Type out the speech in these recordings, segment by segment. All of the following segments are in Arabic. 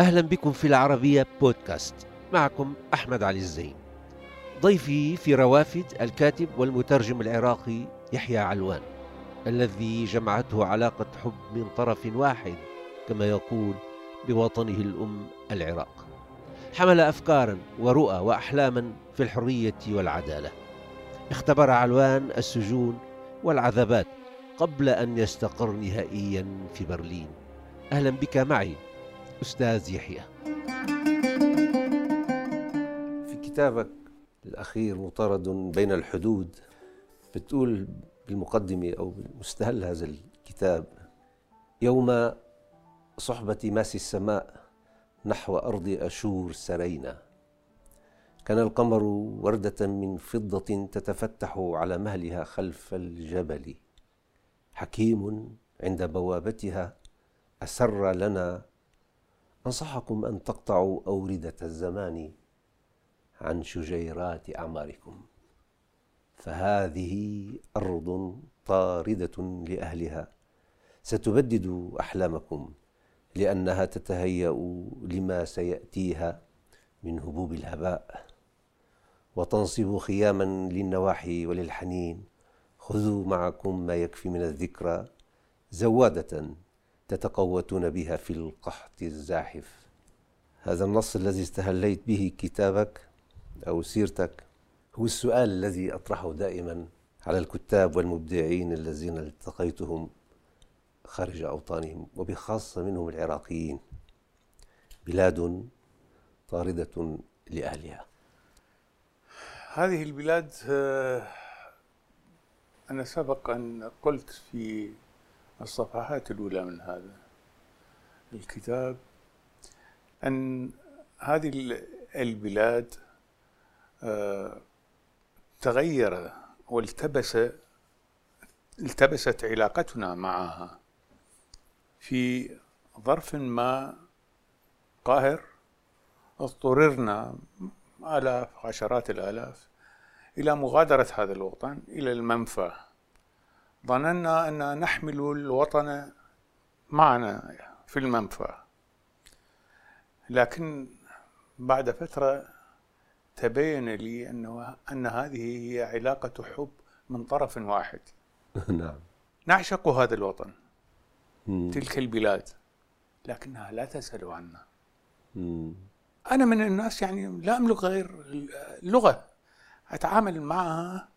أهلا بكم في العربية بودكاست. معكم أحمد علي الزين. ضيفي في روافد الكاتب والمترجم العراقي يحيى علوان الذي جمعته علاقة حب من طرف واحد كما يقول بوطنه الأم العراق. حمل أفكارا ورؤى وأحلاما في الحرية والعدالة. اختبر علوان السجون والعذابات قبل أن يستقر نهائيا في برلين. أهلا بك معي أستاذ يحيى. في كتابك الأخير مطارد بين الحدود بتقول بالمقدمة أو بالمستهل هذا الكتاب يوم صحبة ماسي السماء نحو أرض أشور سرينا. كان القمر وردة من فضة تتفتح على مهلها خلف الجبل. حكيم عند بوابتها أسر لنا أنصحكم أن تقطعوا أوردة الزمان عن شجيرات أعماركم. فهذه أرض طاردة لأهلها. ستبدد أحلامكم لأنها تتهيأ لما سيأتيها من هبوب الهباء. وتنصب خياما للنواحي وللحنين. خذوا معكم ما يكفي من الذكرى زوادة تتقوتون بها في القحط الزاحف. هذا النص الذي استهليت به كتابك أو سيرتك هو السؤال الذي أطرحه دائما على الكتاب والمبدعين الذين التقيتهم خارج أوطانهم وبخاصة منهم العراقيين. بلاد طاردة لأهلها. هذه البلاد آه، أنا سبق أن قلت في الصفحات الأولى من هذا الكتاب. أن هذه البلاد آه، تغير والتبس التبست علاقتنا معها. في ظرف ما قاهر اضطررنا آلاف عشرات الآلاف إلى مغادرة هذا الوطن إلى المنفى. ظننا أن نحمل الوطن معنا في المنفى. لكن بعد فترة تبين لي أنه أن هذه هي علاقة حب من طرف واحد. نعم. نعشق هذا الوطن تلك البلاد لكنها لا تسأل عنا. أنا من الناس يعني لا أملك غير اللغة أتعامل معها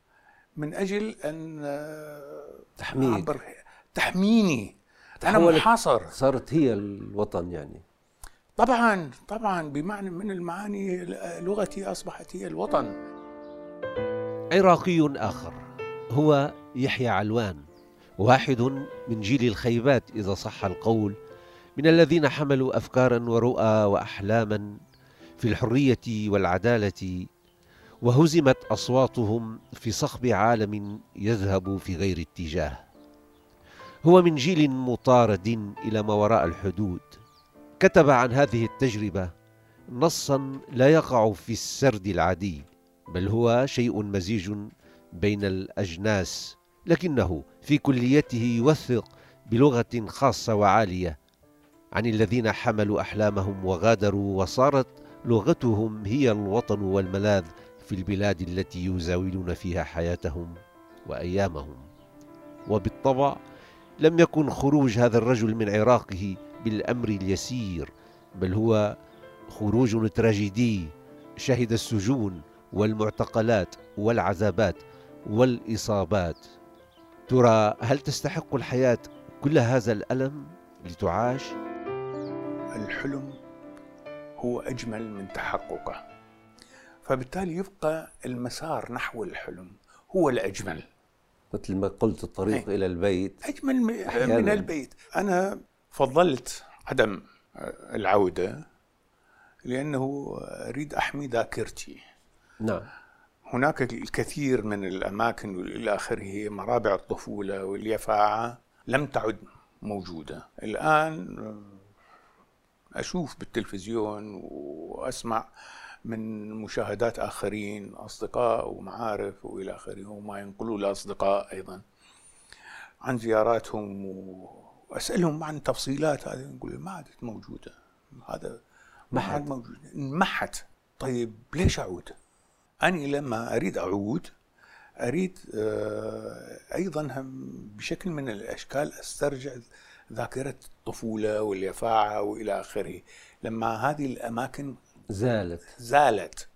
من أجل أن تحميك. تحميني. أنا محاصر صارت هي الوطن يعني. طبعا طبعا بمعنى من المعاني لغتي أصبحت هي الوطن. عراقي آخر هو يحيى علوان واحد من جيل الخيبات إذا صح القول من الذين حملوا أفكارا ورؤى وأحلاما في الحرية والعدالة وهزمت أصواتهم في صخب عالم يذهب في غير اتجاه. هو من جيل مطارد إلى ما وراء الحدود. كتب عن هذه التجربة نصا لا يقع في السرد العادي بل هو شيء مزيج بين الأجناس لكنه في كليته يوثق بلغة خاصة وعالية عن الذين حملوا أحلامهم وغادروا وصارت لغتهم هي الوطن والملاذ في البلاد التي يزاولون فيها حياتهم وأيامهم. وبالطبع لم يكن خروج هذا الرجل من عراقه بالأمر اليسير بل هو خروج تراجيدي. شهد السجون والمعتقلات والعذابات والإصابات. ترى هل تستحق الحياة كل هذا الألم لتعاش؟ الحلم هو أجمل من تحققه. فبالتالي يبقى المسار نحو الحلم هو الأجمل. مثل ما قلت الطريق أي. إلى البيت. أجمل من البيت. أنا فضلت عدم العودة لأنه أريد أحمي ذاكرتي. نعم. هناك الكثير من الأماكن إلى آخره مرابع الطفولة واليفاعة لم تعد موجودة. الآن أشوف بالتلفزيون وأسمع من مشاهدات آخرين أصدقاء ومعارف وإلى آخره وما ينقلوا لأصدقاء أيضا. عن زياراتهم وأسألهم عن تفصيلات هذه نقول ما عادت موجودة. هذا ما عاد موجود. انمحت طيب ليش أعود؟ أنا لما أريد أعود أريد آه، أيضا هم بشكل من الأشكال أسترجع ذاكرة الطفولة واليفاعة وإلى آخره. لما هذه الأماكن زالت. زالت.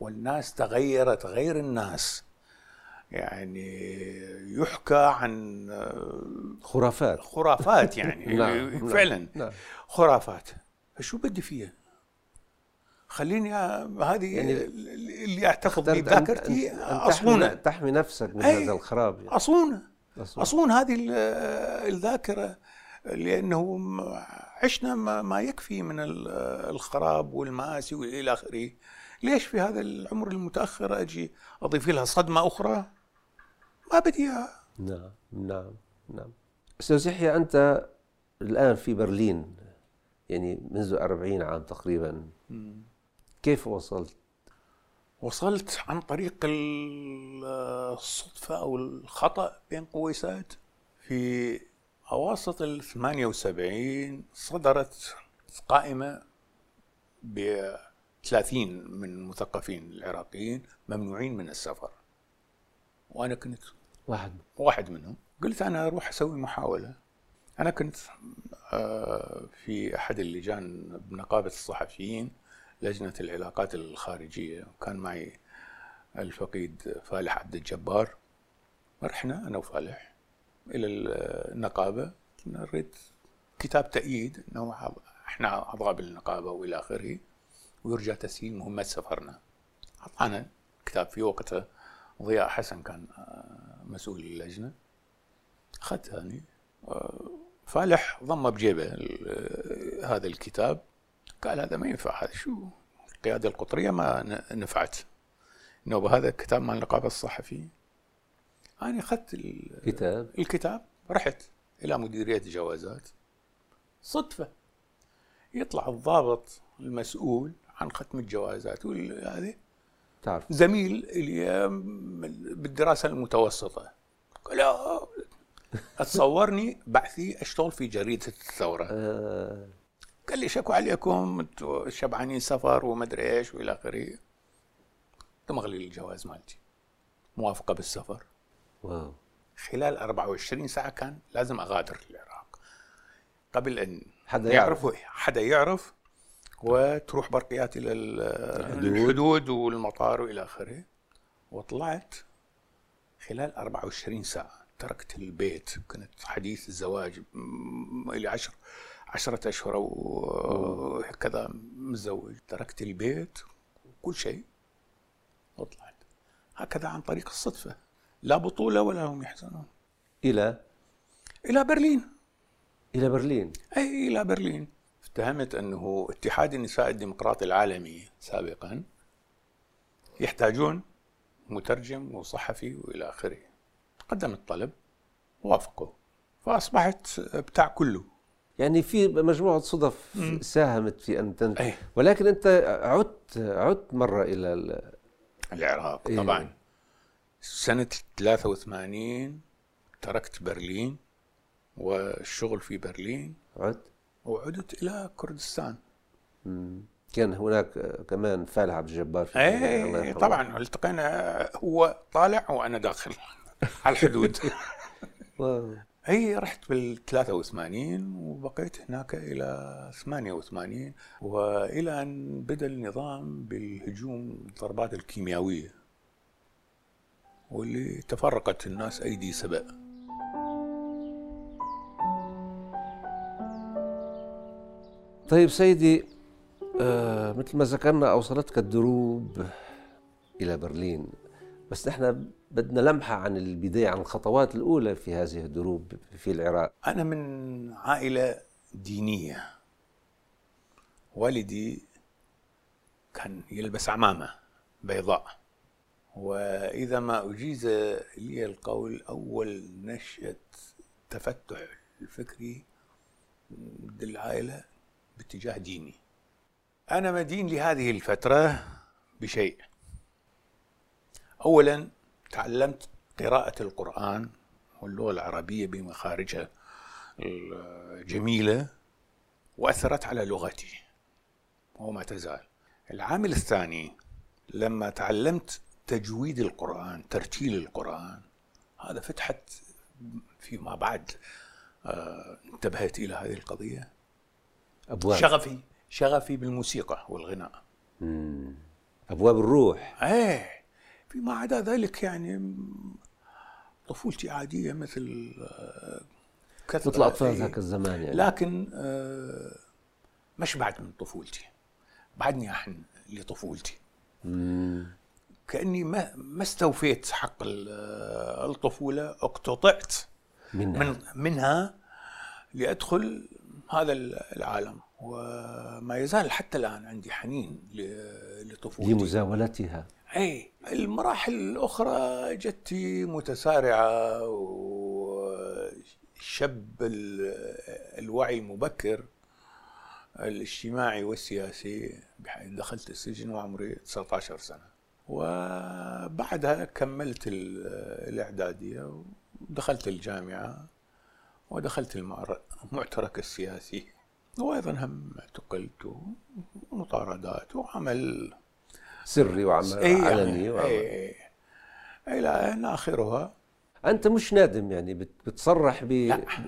والناس تغيرت غير الناس. يعني يحكى عن خرافات. خرافات يعني. نعم،, نعم. فعلا. نعم. خرافات. فشو بدي فيها؟ خليني هذه يعني اللي به بذاكرتي أصونة. تحمي نفسك من هذا الخراب يعني. أصونة. أصون هذه الذاكرة. لأنه عشنا ما يكفي من الخراب والمآسي وإلى آخره. ليش في هذا العمر المتأخر أجي أضيف لها صدمة أخرى؟ ما بدي إياها. نعم نعم نعم. أستاذ يحيى أنت الآن في برلين يعني منذ 40 عام تقريبا. كيف وصلت؟ وصلت عن طريق الصدفة أو الخطأ بين قويسات في أواسط ال 78 صدرت قائمة ب 30 من المثقفين العراقيين ممنوعين من السفر. وأنا كنت واحد. واحد منهم. قلت أنا أروح أسوي محاولة. أنا كنت آه، في أحد اللجان بنقابة الصحفيين لجنة العلاقات الخارجية. وكان معي الفقيد فالح عبد الجبار. رحنا أنا وفالح. إلى النقابة. نريد كتاب تأييد أنه إحنا أعضاء بالنقابة وإلى آخره. ويرجى تسهيل مهمة سفرنا. أعطانا كتاب في وقته. ضياء حسن كان آه، مسؤول اللجنة. أخذت هاني آه، فالح ضم بجيبه هذا الكتاب. قال هذا ما ينفع هذا شو؟ القيادة القطرية ما نفعت. إنه بهذا الكتاب مال نقابه الصحفيين أنا أخذت الكتاب الكتاب رحت إلى مديرية الجوازات صدفة. يطلع الضابط المسؤول عن ختم الجوازات هذه تعرف. زميل اللي بالدراسة المتوسطة. قال اتصورني بعثي أشتغل في جريدة الثورة. آه. قال لي شكو عليكم شبعانين سفر وما ادري إيش وإلى آخره. تمغلي لي الجواز مالتي. موافقة بالسفر. واو. خلال 24 ساعة كان لازم أغادر العراق. قبل أن حدا يعرف. حدا يعرف وتروح برقيات إلى الحدود. والمطار وإلى آخره. وطلعت خلال 24 ساعة. تركت البيت. كنت حديث الزواج إلى عشر عشرة أشهر أو هكذا متزوج. تركت البيت. وكل شيء. وطلعت. هكذا عن طريق الصدفة. لا بطولة ولا هم يحزنون. إلى؟ إلى برلين. إلى برلين. أي إلى برلين. افتهمت أنه اتحاد النساء الديمقراطي العالمي سابقا يحتاجون مترجم وصحفي وإلى آخره. قدمت طلب وافقوا فأصبحت بتاع كله. يعني في مجموعة صدف مم. ساهمت في أن تنجح. ولكن أنت عدت عدت مرة إلى العراق إيه؟ سنة 83 تركت برلين والشغل في برلين عدت وعدت إلى كردستان. مم. كان هناك كمان فالح عبد الجبار في إيه طبعا التقينا هو طالع وأنا داخل على الحدود. هي رحت بال 83 وبقيت هناك إلى 88 وإلى أن بدأ النظام بالهجوم الضربات الكيميائية. واللي تفرقت الناس أيدي سبأ. طيب سيدي آه مثل ما ذكرنا أوصلتك الدروب إلى برلين بس نحن بدنا لمحة عن البداية عن الخطوات الأولى في هذه الدروب في العراق. أنا من عائلة دينية. والدي كان يلبس عمامة بيضاء. وإذا ما أجيز لي القول أول نشأة تفتح الفكري ضد العائلة باتجاه ديني. أنا مدين لهذه الفترة بشيء. أولا تعلمت قراءة القرآن واللغة العربية بمخارجها الجميلة وأثرت على لغتي وما تزال. العامل الثاني لما تعلمت تجويد القرآن ترتيل القرآن. هذا فتحت فيما بعد آه انتبهت إلى هذه القضية. أبواب. شغفي شغفي بالموسيقى والغناء. مم. أبواب الروح. إيه فيما عدا ذلك يعني طفولتي عادية مثل آه، كثرة مثل أطفال إيه. ذاك الزمان يعني. لكن آه مش بعد من طفولتي. بعدني أحن لطفولتي. مم. كأني ما ما استوفيت حق الطفولة اقتطعت منها. من منها لأدخل هذا العالم. وما يزال حتى الآن عندي حنين لطفولتي. لمزاولتها. أي المراحل الأخرى جتي متسارعة وشب الوعي المبكر الاجتماعي والسياسي. دخلت السجن وعمري 19 سنة. وبعدها كملت الإعدادية ودخلت الجامعة ودخلت المعترك السياسي. وأيضا هم اعتقلت ومطاردات وعمل سري وعمل أي علني وعمل. أي إلى أن آخرها أنت مش نادم يعني بتصرح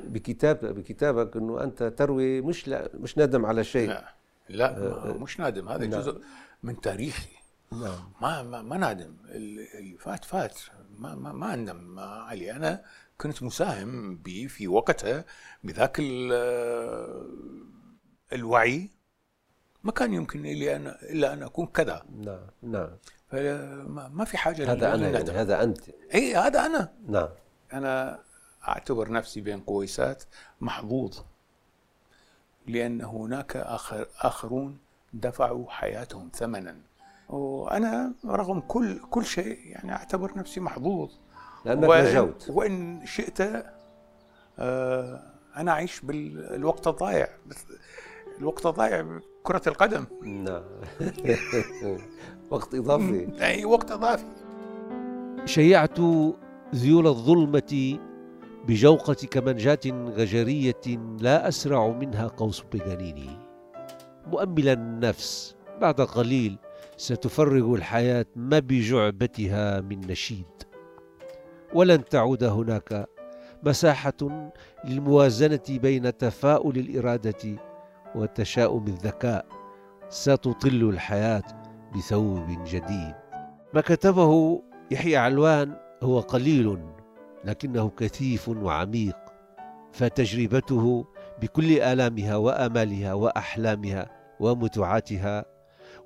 بكتاب بكتابك أنه أنت تروي مش لا مش نادم على شيء. لا لا أه مش نادم. هذا جزء من تاريخي. نعم. ما ما, ما نادم. اللي فات فات. ما ما, ما اندم علي. أنا كنت مساهم به في وقتها بذاك الوعي. ما كان يمكن لي أنا إلا أن أكون كذا. نعم نعم. ما في حاجة هذا أنا يعني. هذا أنت. إي هذا أنا. نعم. أنا أعتبر نفسي بين قويسات محظوظ. لأن هناك آخر آخرون دفعوا حياتهم ثمنا. وأنا رغم كل كل شيء يعني أعتبر نفسي محظوظ. لأنك وإن نجوت. وإن شئت آه أنا أعيش بالوقت الضايع الوقت الضايع كرة القدم. نعم. وقت إضافي. أي وقت إضافي. شيعت ذيول الظلمة بجوقة كمنجات غجرية لا أسرع منها قوس بجنيني. مؤملا النفس بعد قليل ستفرغ الحياة ما بجعبتها من نشيد. ولن تعود هناك مساحة للموازنة بين تفاؤل الإرادة وتشاؤم الذكاء ستطل الحياة بثوب جديد. ما كتبه يحيى علوان هو قليل لكنه كثيف وعميق. فتجربته بكل آلامها وآمالها وأحلامها ومتعاتها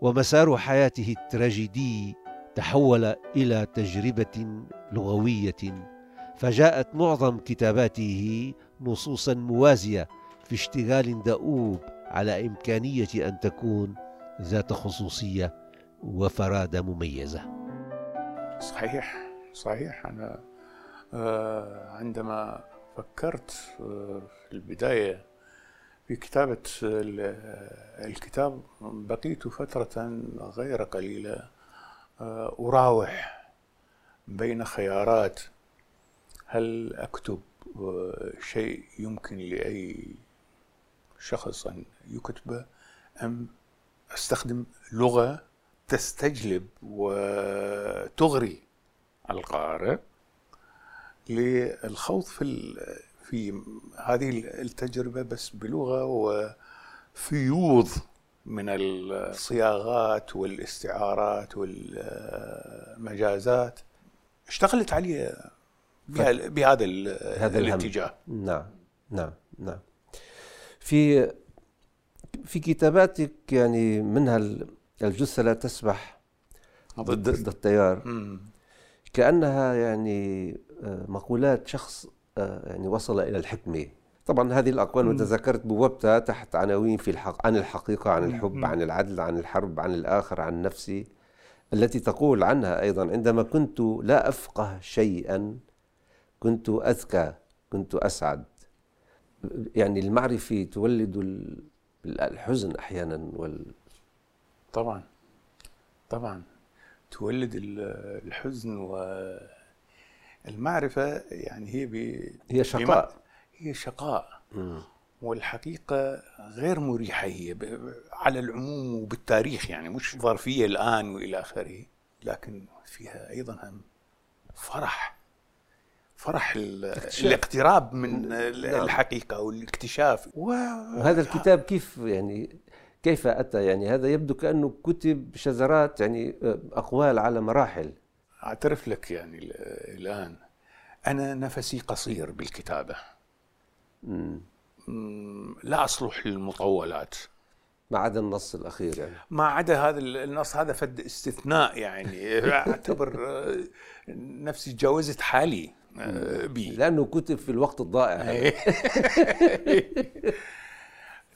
ومسار حياته التراجيدي تحول إلى تجربة لغوية فجاءت معظم كتاباته نصوصا موازية في اشتغال دؤوب على إمكانية أن تكون ذات خصوصية وفرادة مميزة. صحيح صحيح. أنا آه، عندما فكرت آه، في البداية في كتابة الكتاب بقيت فترة غير قليلة آه، أراوح بين خيارات. هل أكتب آه، شيء يمكن لأي شخص أن يكتبه أم أستخدم لغة تستجلب وتغري القارئ للخوض في في هذه التجربة بس بلغة وفيوض من الصياغات والاستعارات والمجازات. اشتغلت عليه بهذا هذا الاتجاه. نعم نعم نعم. في في كتاباتك يعني منها الجثة لا تسبح ضد, ضد التيار. كأنها يعني آه، مقولات شخص يعني وصل إلى الحكمة. طبعا هذه الأقوال وتذكرت بوبتها تحت عناوين في الحق عن الحقيقة عن الحب عن العدل عن الحرب عن الآخر عن نفسي التي تقول عنها أيضا عندما كنت لا أفقه شيئا كنت أذكى كنت أسعد. يعني المعرفة تولد الحزن أحيانا وال. طبعا طبعا تولد الحزن و المعرفة يعني هي ب... هي شقاء. هي شقاء. والحقيقة غير مريحة هي على العموم وبالتاريخ يعني مش ظرفية الآن وإلى آخره لكن فيها أيضا هم فرح. فرح الاقتراب من نعم. الحقيقة والاكتشاف. وهذا الكتاب كيف يعني كيف أتى يعني؟ هذا يبدو كأنه كتب شذرات يعني أقوال على مراحل. أعترف لك يعني الآن. أنا نفسي قصير بالكتابة. مم. لا أصلح للمطولات. ما عدا النص الأخير يعني. ما عدا هذا النص هذا فد استثناء يعني. أعتبر آه، نفسي تجاوزت حالي آه، به لأنه كتب في الوقت الضائع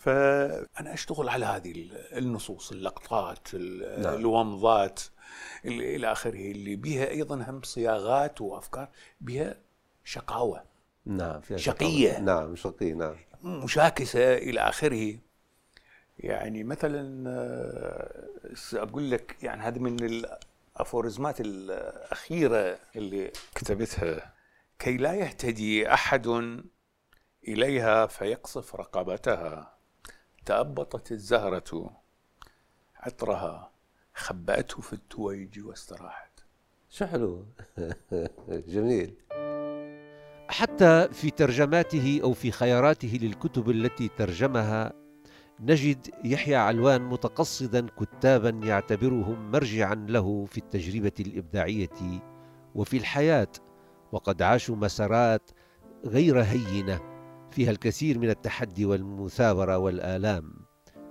فأنا أشتغل على هذه النصوص اللقطات نعم. الومضات إلى آخره. اللي بها أيضا هم صياغات وأفكار بها شقاوة. نعم فيها شقية. شقاوة. نعم شقية نعم. مشاكسة إلى آخره. يعني مثلا آه، أقول لك يعني هذه من الأفورزمات الأخيرة اللي كتبتها. كي لا يهتدي أحد إليها فيقصف رقبتها. تأبطت الزهرة عطرها خبأته في التويج واستراحت. شو حلو؟ جميل. حتى في ترجماته أو في خياراته للكتب التي ترجمها نجد يحيى علوان متقصدا كتابا يعتبرهم مرجعا له في التجربة الإبداعية وفي الحياة وقد عاشوا مسارات غير هينة. فيها الكثير من التحدي والمثابرة والآلام.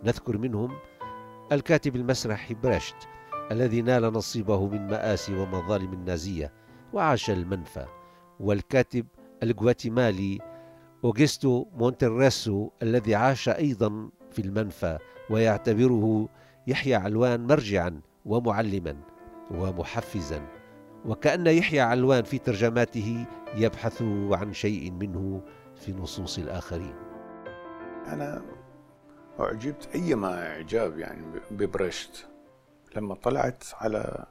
نذكر منهم الكاتب المسرحي برشت الذي نال نصيبه من مآسي ومظالم النازيه وعاش المنفى والكاتب الغواتيمالي أوغستو مونتيريسو الذي عاش أيضا في المنفى ويعتبره يحيى علوان مرجعا ومعلما ومحفزا. وكأن يحيى علوان في ترجماته يبحث عن شيء منه في نصوص الآخرين. أنا أعجبت أيما إعجاب يعني ببرشت لما طلعت على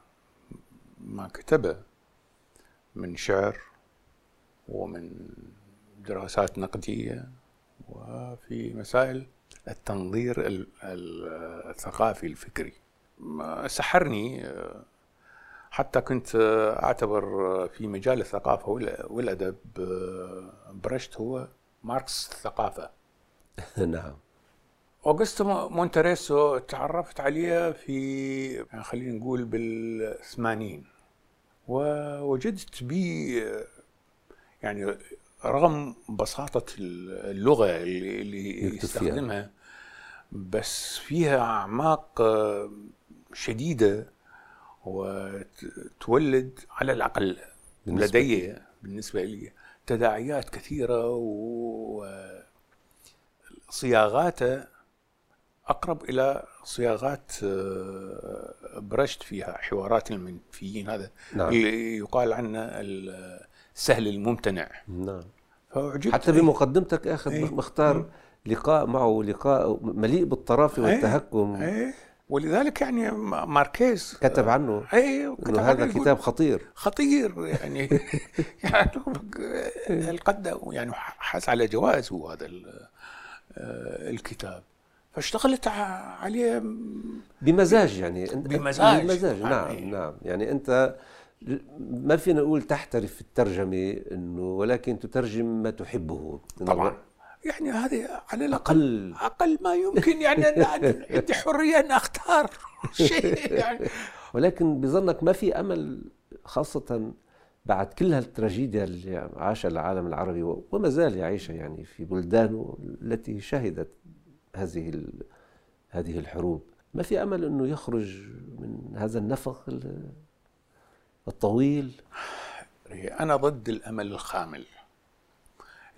ما كتبه من شعر ومن دراسات نقدية وفي مسائل التنظير الثقافي الفكري. سحرني حتى كنت أعتبر في مجال الثقافة والأدب برشت هو ماركس الثقافة. نعم. أوغستو مونتريسو تعرفت عليه في يعني خلينا نقول بالثمانين. ووجدت به يعني رغم بساطة اللغة اللي, اللي يستخدمها بس فيها أعماق آه، شديدة. وتولد على الأقل بالنسبة لدي بالنسبة لي تداعيات كثيرة وصياغاته أقرب إلى صياغات آه، برشت فيها حوارات المنفيين هذا نعم. اللي يقال عنه السهل الممتنع. نعم. حتى بمقدمتك اخذ إيه. مختار لقاء معه لقاء مليء بالطرافه إيه. والتهكم. إيه. ولذلك يعني ماركيز كتب عنه إيه إنه هذا كتاب خطير. خطير يعني يعني القد يعني حاز على جوائز هو هذا آه، الكتاب. فاشتغلت عليه بمزاج يعني بمزاج بمزاج نعم يعني نعم يعني أنت ما فينا نقول تحترف في الترجمة إنه ولكن تترجم ما تحبه. طبعا. يعني هذه على الأقل أقل. ما يمكن يعني أن عندي حرية أن أختار شيء يعني. ولكن بظنك ما في أمل خاصة بعد كل هالتراجيديا اللي عاشها العالم العربي وما زال يعيشها يعني في بلدانه التي شهدت هذه هذه الحروب. ما في أمل أنه يخرج من هذا النفق الطويل؟ أنا ضد الأمل الخامل.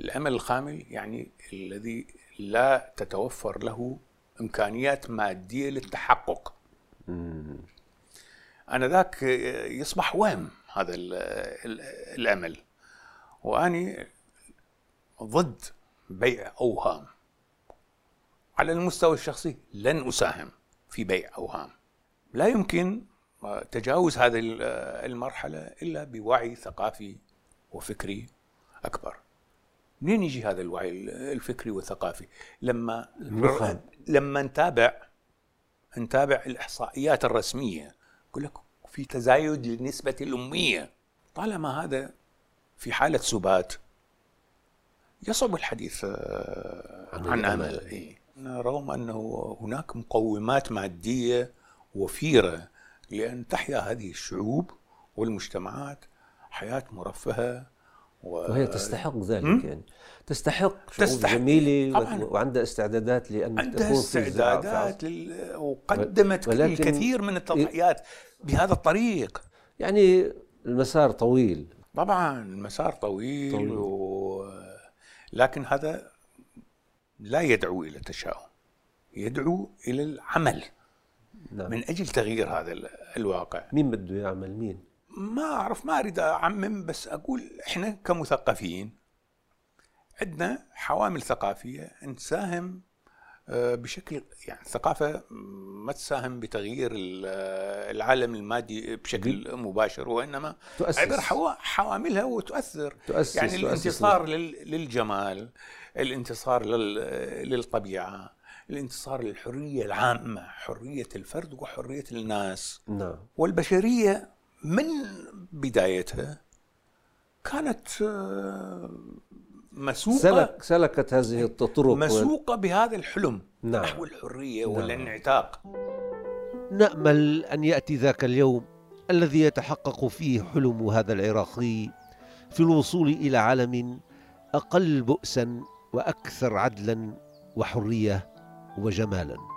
الأمل الخامل يعني الذي لا تتوفر له إمكانيات مادية للتحقق. أنا ذاك يصبح وهم هذا الأمل وأني ضد بيع أوهام. على المستوى الشخصي لن أساهم في بيع أوهام. لا يمكن تجاوز هذه المرحلة إلا بوعي ثقافي وفكري أكبر. منين يجي هذا الوعي الفكري والثقافي؟ لما لما نتابع نتابع الإحصائيات الرسمية يقول لك في تزايد لنسبة الأمية طالما هذا في حالة سبات يصعب الحديث آه، عن, عن أمل إيه. رغم أنه هناك مقومات مادية وفيرة لأن تحيا هذه الشعوب والمجتمعات حياة مرفهة و... وهي تستحق ذلك م? يعني. تستحق تستحق. جميلة طبعاً. وعندها استعدادات لأن عندها تكون استعدادات لل... وقدمت ولكن... الكثير من التضحيات بهذا الطريق. يعني المسار طويل. طبعا المسار طويل, طويل. و... لكن هذا لا يدعو إلى التشاؤم. يدعو إلى العمل. نعم. من أجل تغيير هذا الواقع. مين بده يعمل؟ مين؟ ما أعرف ما أريد أعمم بس أقول إحنا كمثقفين عندنا حوامل ثقافية. نساهم آه، بشكل يعني الثقافة ما تساهم بتغيير العالم المادي بشكل مباشر وإنما تؤسس. عبر حواملها وتؤثر. تؤسس يعني تؤسس الانتصار للجمال الانتصار للطبيعة الانتصار للحرية العامة حرية الفرد وحرية الناس. نعم. والبشرية من بدايتها كانت آه، مسوقة سلك سلكت هذه الطرق مسوقة بهذا الحلم نعم. نحو الحرية نعم. والانعتاق نأمل أن يأتي ذاك اليوم الذي يتحقق فيه حلم هذا العراقي في الوصول إلى عالم أقل بؤسا وأكثر عدلا وحرية وجمالا